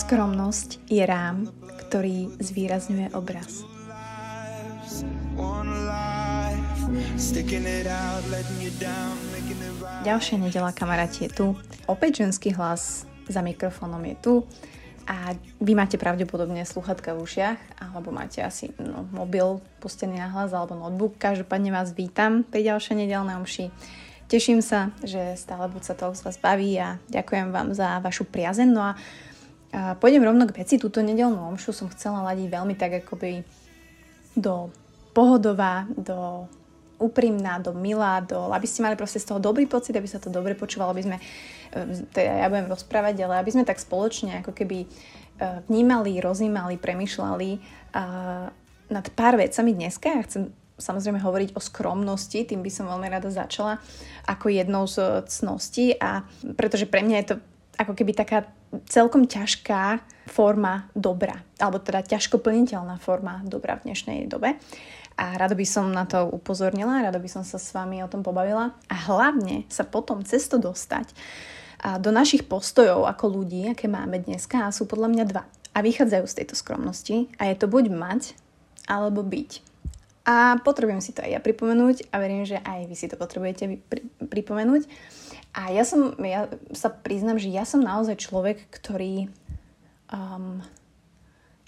Skromnosť je rám, ktorý zvýrazňuje obraz. Ďalšia nedela, kamaráti, je tu. Opäť ženský hlas za mikrofónom je tu. A vy máte pravdepodobne sluchatka v ušiach, alebo máte asi no, mobil pustený na hlas alebo notebook. Každopádne vás vítam pri ďalšej nedelnej omši. Teším sa, že stále buď sa to z vás baví a ďakujem vám za vašu priazeň. No a a pôjdem rovno k veci. Túto nedelnú omšu som chcela ladiť veľmi tak akoby do pohodová, do úprimná, do milá, do, aby ste mali proste z toho dobrý pocit, aby sa to dobre počúvalo, aby sme, e, teda ja budem rozprávať, ale aby sme tak spoločne ako keby e, vnímali, rozímali, premyšľali nad pár vecami dneska. Ja chcem samozrejme hovoriť o skromnosti, tým by som veľmi rada začala ako jednou z cností a pretože pre mňa je to ako keby taká celkom ťažká forma dobra, alebo teda ťažko plniteľná forma dobra v dnešnej dobe. A rada by som na to upozornila, rada by som sa s vami o tom pobavila a hlavne sa potom cez to dostať do našich postojov ako ľudí, aké máme dneska a sú podľa mňa dva. A vychádzajú z tejto skromnosti a je to buď mať alebo byť. A potrebujem si to aj ja pripomenúť a verím, že aj vy si to potrebujete pri- pripomenúť. A ja som, ja sa priznám, že ja som naozaj človek, ktorý um,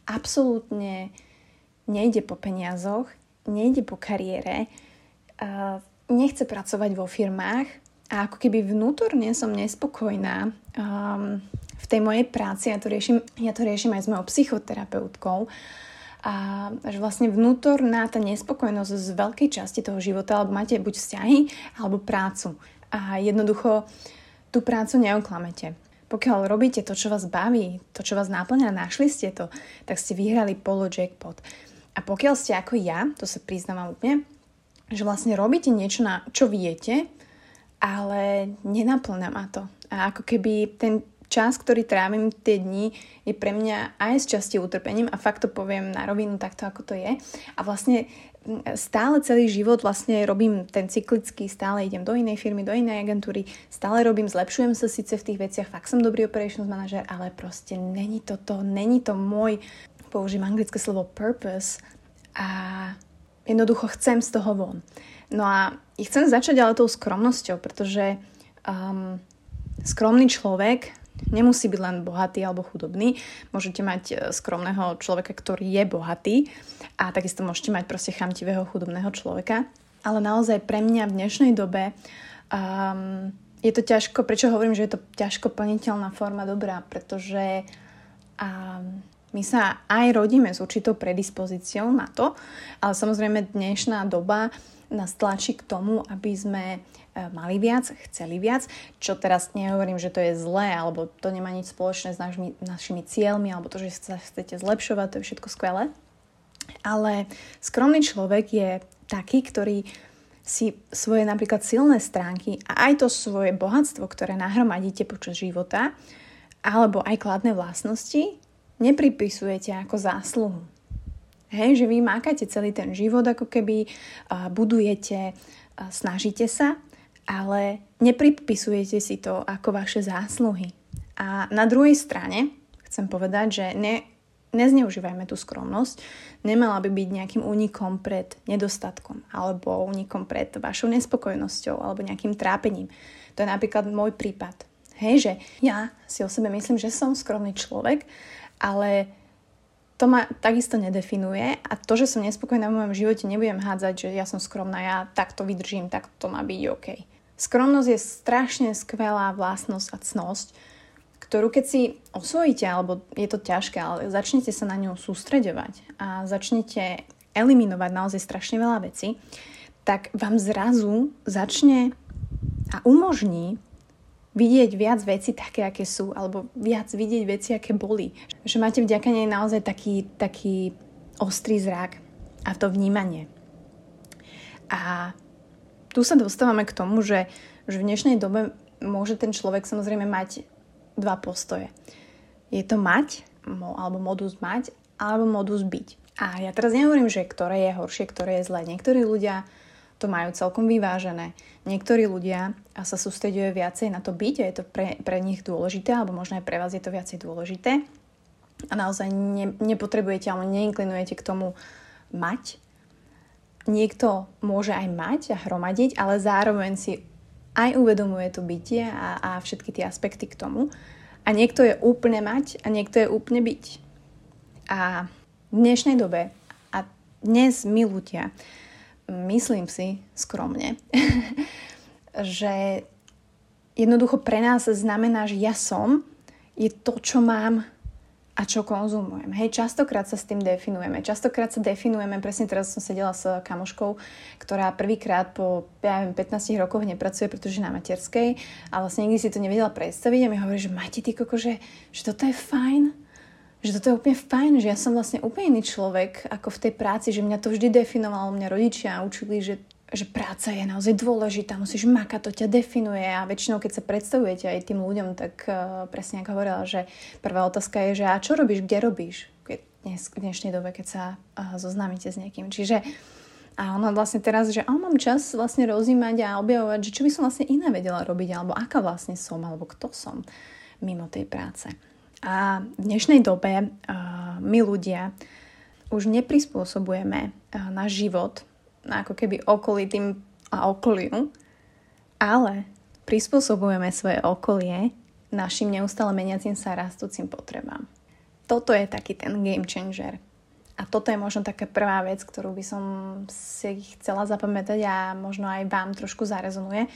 absolútne nejde po peniazoch, nejde po kariére, uh, nechce pracovať vo firmách a ako keby vnútorne som nespokojná um, v tej mojej práci, ja to riešim, ja to riešim aj s mojou psychoterapeutkou, a že vlastne vnútorná tá nespokojnosť z veľkej časti toho života, alebo máte buď vzťahy, alebo prácu a jednoducho tú prácu neoklamete. Pokiaľ robíte to, čo vás baví, to, čo vás náplňa, našli ste to, tak ste vyhrali polo jackpot. A pokiaľ ste ako ja, to sa priznávam úplne, že vlastne robíte niečo, na čo viete, ale nenaplňa ma to. A ako keby ten čas, ktorý trávim tie dni, je pre mňa aj z časti utrpením a fakt to poviem na rovinu takto, ako to je. A vlastne stále celý život vlastne robím ten cyklický, stále idem do inej firmy, do inej agentúry, stále robím, zlepšujem sa síce v tých veciach, fakt som dobrý operations manažer, ale proste není to to, není to môj, použijem anglické slovo purpose a jednoducho chcem z toho von. No a chcem začať ale tou skromnosťou, pretože um, skromný človek nemusí byť len bohatý alebo chudobný. Môžete mať e, skromného človeka, ktorý je bohatý a takisto môžete mať proste chamtivého chudobného človeka. Ale naozaj pre mňa v dnešnej dobe um, je to ťažko, prečo hovorím, že je to ťažko plniteľná forma dobrá, pretože um, my sa aj rodíme s určitou predispozíciou na to, ale samozrejme dnešná doba nás tlačí k tomu, aby sme mali viac, chceli viac, čo teraz nehovorím, že to je zlé, alebo to nemá nič spoločné s našimi, našimi cieľmi, alebo to, že sa chcete zlepšovať, to je všetko skvelé. Ale skromný človek je taký, ktorý si svoje napríklad silné stránky a aj to svoje bohatstvo, ktoré nahromadíte počas života, alebo aj kladné vlastnosti, nepripisujete ako zásluhu. Hej, že vy mákate celý ten život, ako keby budujete, snažíte sa, ale nepripisujete si to ako vaše zásluhy. A na druhej strane chcem povedať, že ne, nezneužívajme tú skromnosť. Nemala by byť nejakým únikom pred nedostatkom alebo únikom pred vašou nespokojnosťou alebo nejakým trápením. To je napríklad môj prípad. Hej, že ja si o sebe myslím, že som skromný človek, ale to ma takisto nedefinuje a to, že som nespokojná v mojom živote, nebudem hádzať, že ja som skromná, ja takto vydržím, tak to má byť OK. Skromnosť je strašne skvelá vlastnosť a cnosť, ktorú keď si osvojíte, alebo je to ťažké, ale začnete sa na ňu sústreďovať a začnete eliminovať naozaj strašne veľa vecí, tak vám zrazu začne a umožní vidieť viac veci také, aké sú, alebo viac vidieť veci, aké boli. Že máte vďaka nej naozaj taký, taký ostrý zrak a to vnímanie. A tu sa dostávame k tomu, že, že v dnešnej dobe môže ten človek samozrejme mať dva postoje. Je to mať, alebo modus mať, alebo modus byť. A ja teraz nehovorím, že ktoré je horšie, ktoré je zlé. Niektorí ľudia to majú celkom vyvážené. Niektorí ľudia sa sústredujú viacej na to byť a je to pre, pre nich dôležité, alebo možno aj pre vás je to viacej dôležité. A naozaj ne, nepotrebujete alebo neinklinujete k tomu mať. Niekto môže aj mať a hromadiť, ale zároveň si aj uvedomuje to bytie a, a všetky tie aspekty k tomu. A niekto je úplne mať a niekto je úplne byť. A v dnešnej dobe a dnes my ľudia myslím si skromne, že jednoducho pre nás znamená, že ja som je to, čo mám a čo konzumujem. Hej, častokrát sa s tým definujeme. Častokrát sa definujeme, presne teraz som sedela s kamoškou, ktorá prvýkrát po ja viem, 15 rokoch nepracuje, pretože na materskej a vlastne nikdy si to nevedela predstaviť a mi hovorí, že máte ty koko, že, že toto je fajn, že toto je úplne fajn, že ja som vlastne úplne iný človek ako v tej práci, že mňa to vždy definovalo, mňa rodičia učili, že, že práca je naozaj dôležitá, musíš makať, to ťa definuje a väčšinou, keď sa predstavujete aj tým ľuďom, tak uh, presne ako hovorila, že prvá otázka je, že a čo robíš, kde robíš, keď dnes, v dnešnej dobe, keď sa uh, zoznámite s niekým. Čiže a ona vlastne teraz, že oh, mám čas vlastne rozímať a objavovať, že čo by som vlastne iné vedela robiť, alebo aká vlastne som, alebo kto som mimo tej práce. A v dnešnej dobe my ľudia už neprispôsobujeme náš život ako keby okolitým a okoliu, ale prispôsobujeme svoje okolie našim neustále meniacim sa rastúcim potrebám. Toto je taký ten game changer. A toto je možno taká prvá vec, ktorú by som si chcela zapamätať a možno aj vám trošku zarezonuje,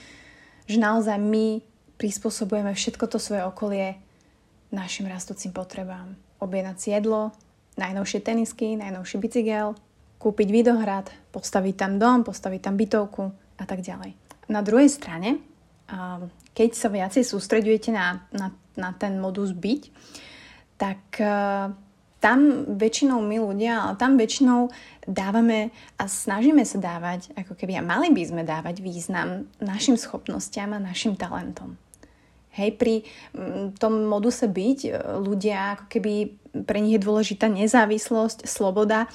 že naozaj my prispôsobujeme všetko to svoje okolie našim rastúcim potrebám. Objednať si jedlo, najnovšie tenisky, najnovší bicykel, kúpiť videohrad, postaviť tam dom, postaviť tam bytovku a tak ďalej. Na druhej strane, keď sa viacej sústredujete na, na, na ten modus byť, tak tam väčšinou my ľudia, ale tam väčšinou dávame a snažíme sa dávať, ako keby a mali by sme dávať význam našim schopnostiam a našim talentom. Hej, pri mm, tom moduse byť e, ľudia, ako keby pre nich je dôležitá nezávislosť, sloboda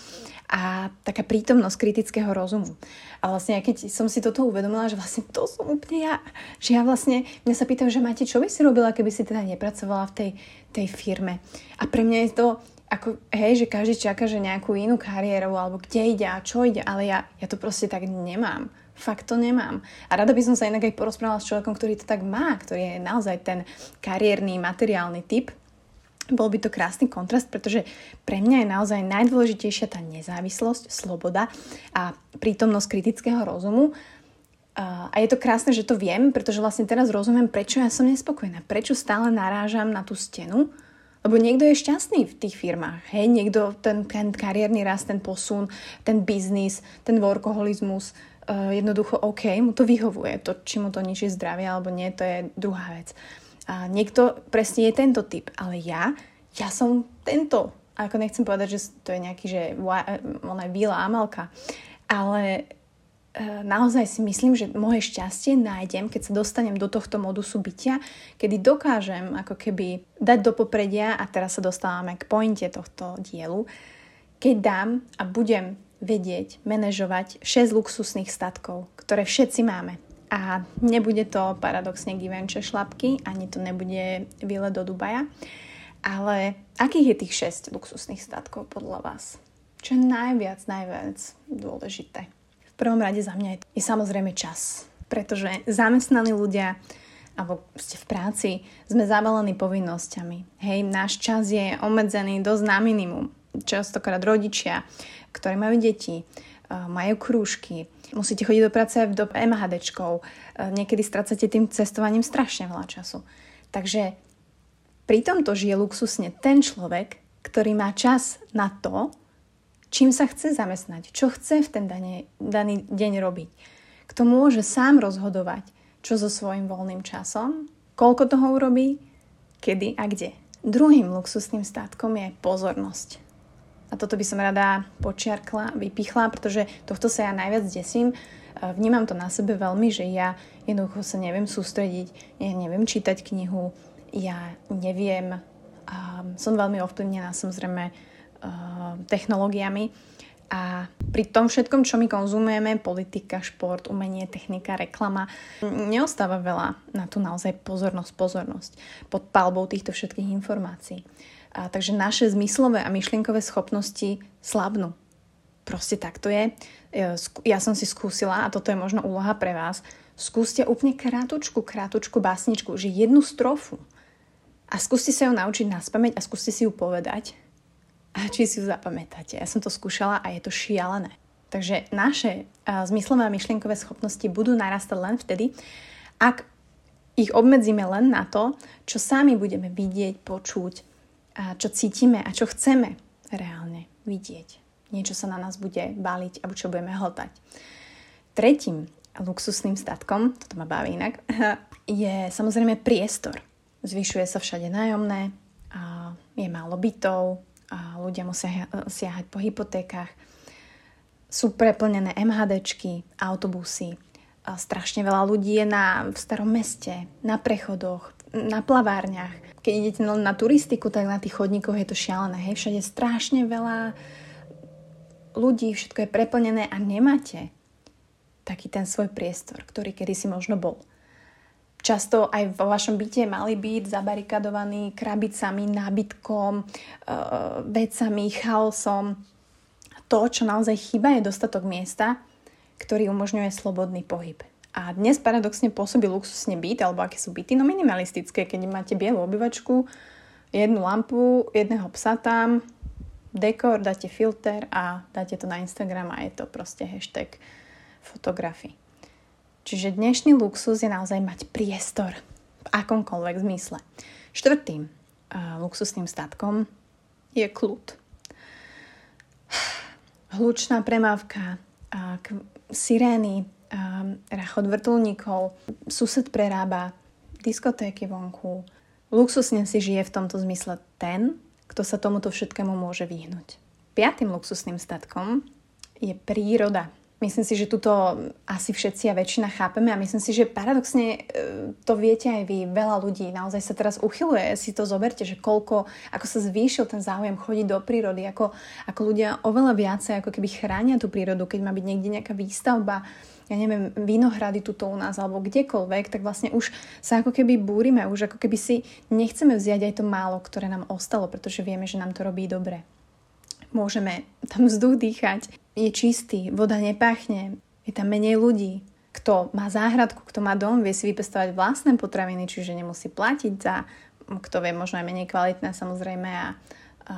a taká prítomnosť kritického rozumu. A vlastne, keď som si toto uvedomila, že vlastne to som úplne ja, že ja vlastne, mňa sa pýtam, že máte, čo by si robila, keby si teda nepracovala v tej, tej firme. A pre mňa je to ako, hej, že každý čaká, že nejakú inú kariéru, alebo kde ide a čo ide, ale ja, ja to proste tak nemám. Fakt to nemám. A rada by som sa inak aj porozprávala s človekom, ktorý to tak má, ktorý je naozaj ten kariérny, materiálny typ. Bol by to krásny kontrast, pretože pre mňa je naozaj najdôležitejšia tá nezávislosť, sloboda a prítomnosť kritického rozumu. A je to krásne, že to viem, pretože vlastne teraz rozumiem, prečo ja som nespokojná, prečo stále narážam na tú stenu, lebo niekto je šťastný v tých firmách. Hej, niekto ten, ten kariérny rast, ten posun, ten biznis, ten workoholizmus, jednoducho OK, mu to vyhovuje. To, či mu to ničí zdravie alebo nie, to je druhá vec. A niekto presne je tento typ, ale ja, ja som tento. Ako nechcem povedať, že to je nejaký, že ona je bílá amalka, ale uh, naozaj si myslím, že moje šťastie nájdem, keď sa dostanem do tohto modusu bytia, kedy dokážem ako keby dať do popredia, a teraz sa dostávame k pointe tohto dielu, keď dám a budem vedieť manažovať 6 luxusných statkov, ktoré všetci máme. A nebude to paradoxne Givenchy šlapky, ani to nebude výlet do Dubaja. Ale akých je tých 6 luxusných statkov podľa vás? Čo je najviac, najviac dôležité? V prvom rade za mňa je, je samozrejme čas. Pretože zamestnaní ľudia alebo ste v práci, sme zavalení povinnosťami. Hej, náš čas je obmedzený dosť na minimum. Častokrát rodičia, ktoré majú deti, e, majú krúžky, musíte chodiť do práce do MHDčkou, e, niekedy strácate tým cestovaním strašne veľa času. Takže pri tomto žije luxusne ten človek, ktorý má čas na to, čím sa chce zamestnať, čo chce v ten daný, daný deň robiť. Kto môže sám rozhodovať, čo so svojím voľným časom, koľko toho urobí, kedy a kde. Druhým luxusným statkom je pozornosť. A toto by som rada počiarkla, vypichla, pretože tohto sa ja najviac desím. E, vnímam to na sebe veľmi, že ja jednoducho sa neviem sústrediť, ja neviem čítať knihu, ja neviem, um, som veľmi ovplyvnená samozrejme uh, technológiami A pri tom všetkom, čo my konzumujeme, politika, šport, umenie, technika, reklama, neostáva veľa na tú naozaj pozornosť, pozornosť pod palbou týchto všetkých informácií. A takže naše zmyslové a myšlienkové schopnosti slabnú. Proste tak to je. E, ja som si skúsila, a toto je možno úloha pre vás, skúste úplne krátučku, krátučku básničku, že jednu strofu. A skúste sa ju naučiť naspamäť a skúste si ju povedať a či si ju zapamätáte. Ja som to skúšala a je to šialené. Takže naše uh, zmyslové a myšlienkové schopnosti budú narastať len vtedy, ak ich obmedzíme len na to, čo sami budeme vidieť, počuť, a čo cítime a čo chceme reálne vidieť. Niečo sa na nás bude baliť alebo čo budeme hltať. Tretím luxusným statkom, toto ma baví inak, je samozrejme priestor. Zvyšuje sa všade nájomné, je málo bytov, a ľudia musia siahať po hypotékach. Sú preplnené MHDčky, autobusy. A strašne veľa ľudí je na, v starom meste, na prechodoch, na plavárniach. Keď idete na turistiku, tak na tých chodníkoch je to šialené. Hej, všade strašne veľa ľudí, všetko je preplnené a nemáte taký ten svoj priestor, ktorý kedysi možno bol. Často aj vo vašom byte mali byť zabarikadovaní krabicami, nábytkom, e, vecami, chaosom. To, čo naozaj chýba, je dostatok miesta, ktorý umožňuje slobodný pohyb. A dnes paradoxne pôsobí luxusne byt, alebo aké sú byty, no minimalistické, keď máte bielu obyvačku, jednu lampu, jedného psa tam, dekor, dáte filter a dáte to na Instagram a je to proste hashtag fotografii. Čiže dnešný luxus je naozaj mať priestor v akomkoľvek zmysle. Štvrtým uh, luxusným statkom je kľud. Hlučná premávka, uh, k- sirény, rachot vrtulníkov, sused prerába, diskotéky vonku. Luxusne si žije v tomto zmysle ten, kto sa tomuto všetkému môže vyhnúť. Piatým luxusným statkom je príroda. Myslím si, že tuto asi všetci a väčšina chápeme a myslím si, že paradoxne e, to viete aj vy. Veľa ľudí naozaj sa teraz uchyluje. Si to zoberte, že koľko, ako sa zvýšil ten záujem chodiť do prírody, ako, ako ľudia oveľa viacej ako keby chránia tú prírodu, keď má byť niekde nejaká výstavba, ja neviem, vinohrady tuto u nás alebo kdekoľvek, tak vlastne už sa ako keby búrime, už ako keby si nechceme vziať aj to málo, ktoré nám ostalo, pretože vieme, že nám to robí dobre môžeme tam vzduch dýchať, je čistý, voda nepachne, je tam menej ľudí. Kto má záhradku, kto má dom, vie si vypestovať vlastné potraviny, čiže nemusí platiť za, kto vie, možno aj menej kvalitné samozrejme a, a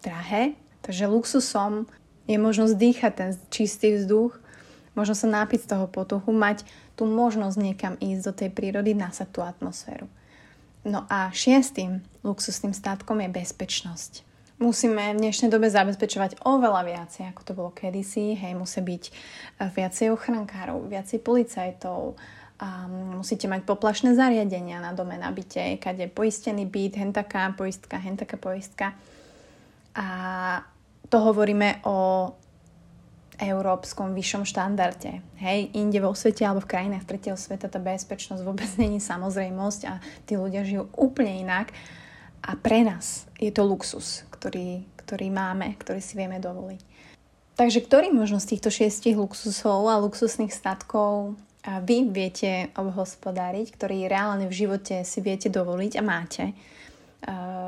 drahé. Takže luxusom je možnosť dýchať ten čistý vzduch, možno sa nápiť z toho potuchu, mať tú možnosť niekam ísť do tej prírody, nasať tú atmosféru. No a šiestým luxusným statkom je bezpečnosť musíme v dnešnej dobe zabezpečovať oveľa viacej, ako to bolo kedysi. Hej, musí byť eh, viacej ochrankárov, viacej policajtov, um, musíte mať poplašné zariadenia na dome, na byte, kade poistený byt, hen taká poistka, hen taká poistka. A to hovoríme o európskom vyššom štandarde. Hej, inde vo svete alebo v krajinách tretieho sveta tá bezpečnosť vôbec není samozrejmosť a tí ľudia žijú úplne inak. A pre nás je to luxus, ktorý, ktorý máme, ktorý si vieme dovoliť. Takže ktorý možno z týchto šiestich luxusov a luxusných statkov a vy viete obhospodáriť, ktorý reálne v živote si viete dovoliť a máte.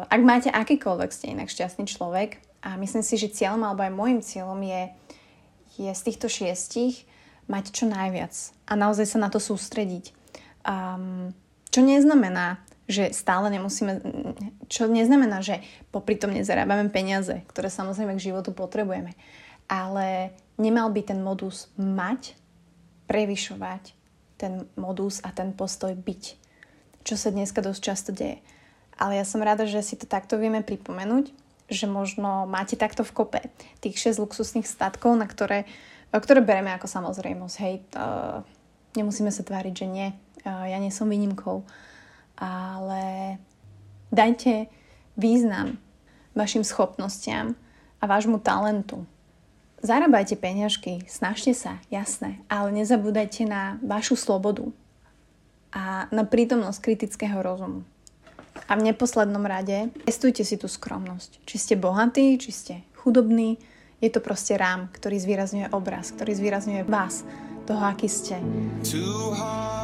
Ak máte akýkoľvek, ste inak šťastný človek a myslím si, že cieľom alebo aj môjim cieľom je, je z týchto šiestich mať čo najviac a naozaj sa na to sústrediť. Um, čo neznamená, že stále nemusíme, čo neznamená, že popri tom nezarábame peniaze, ktoré samozrejme k životu potrebujeme. Ale nemal by ten modus mať, prevyšovať ten modus a ten postoj byť. Čo sa dneska dosť často deje. Ale ja som rada, že si to takto vieme pripomenúť, že možno máte takto v kope tých 6 luxusných statkov, na ktoré, ktoré bereme ako samozrejmosť. Hej, uh, nemusíme sa tváriť, že nie. Uh, ja nie som výnimkou ale dajte význam vašim schopnostiam a vášmu talentu. Zarábajte peňažky, snažte sa, jasné, ale nezabúdajte na vašu slobodu a na prítomnosť kritického rozumu. A v neposlednom rade testujte si tú skromnosť. Či ste bohatí, či ste chudobní, Je to proste rám, ktorý zvýrazňuje obraz, ktorý zvýrazňuje vás, toho, aký ste. Too hard.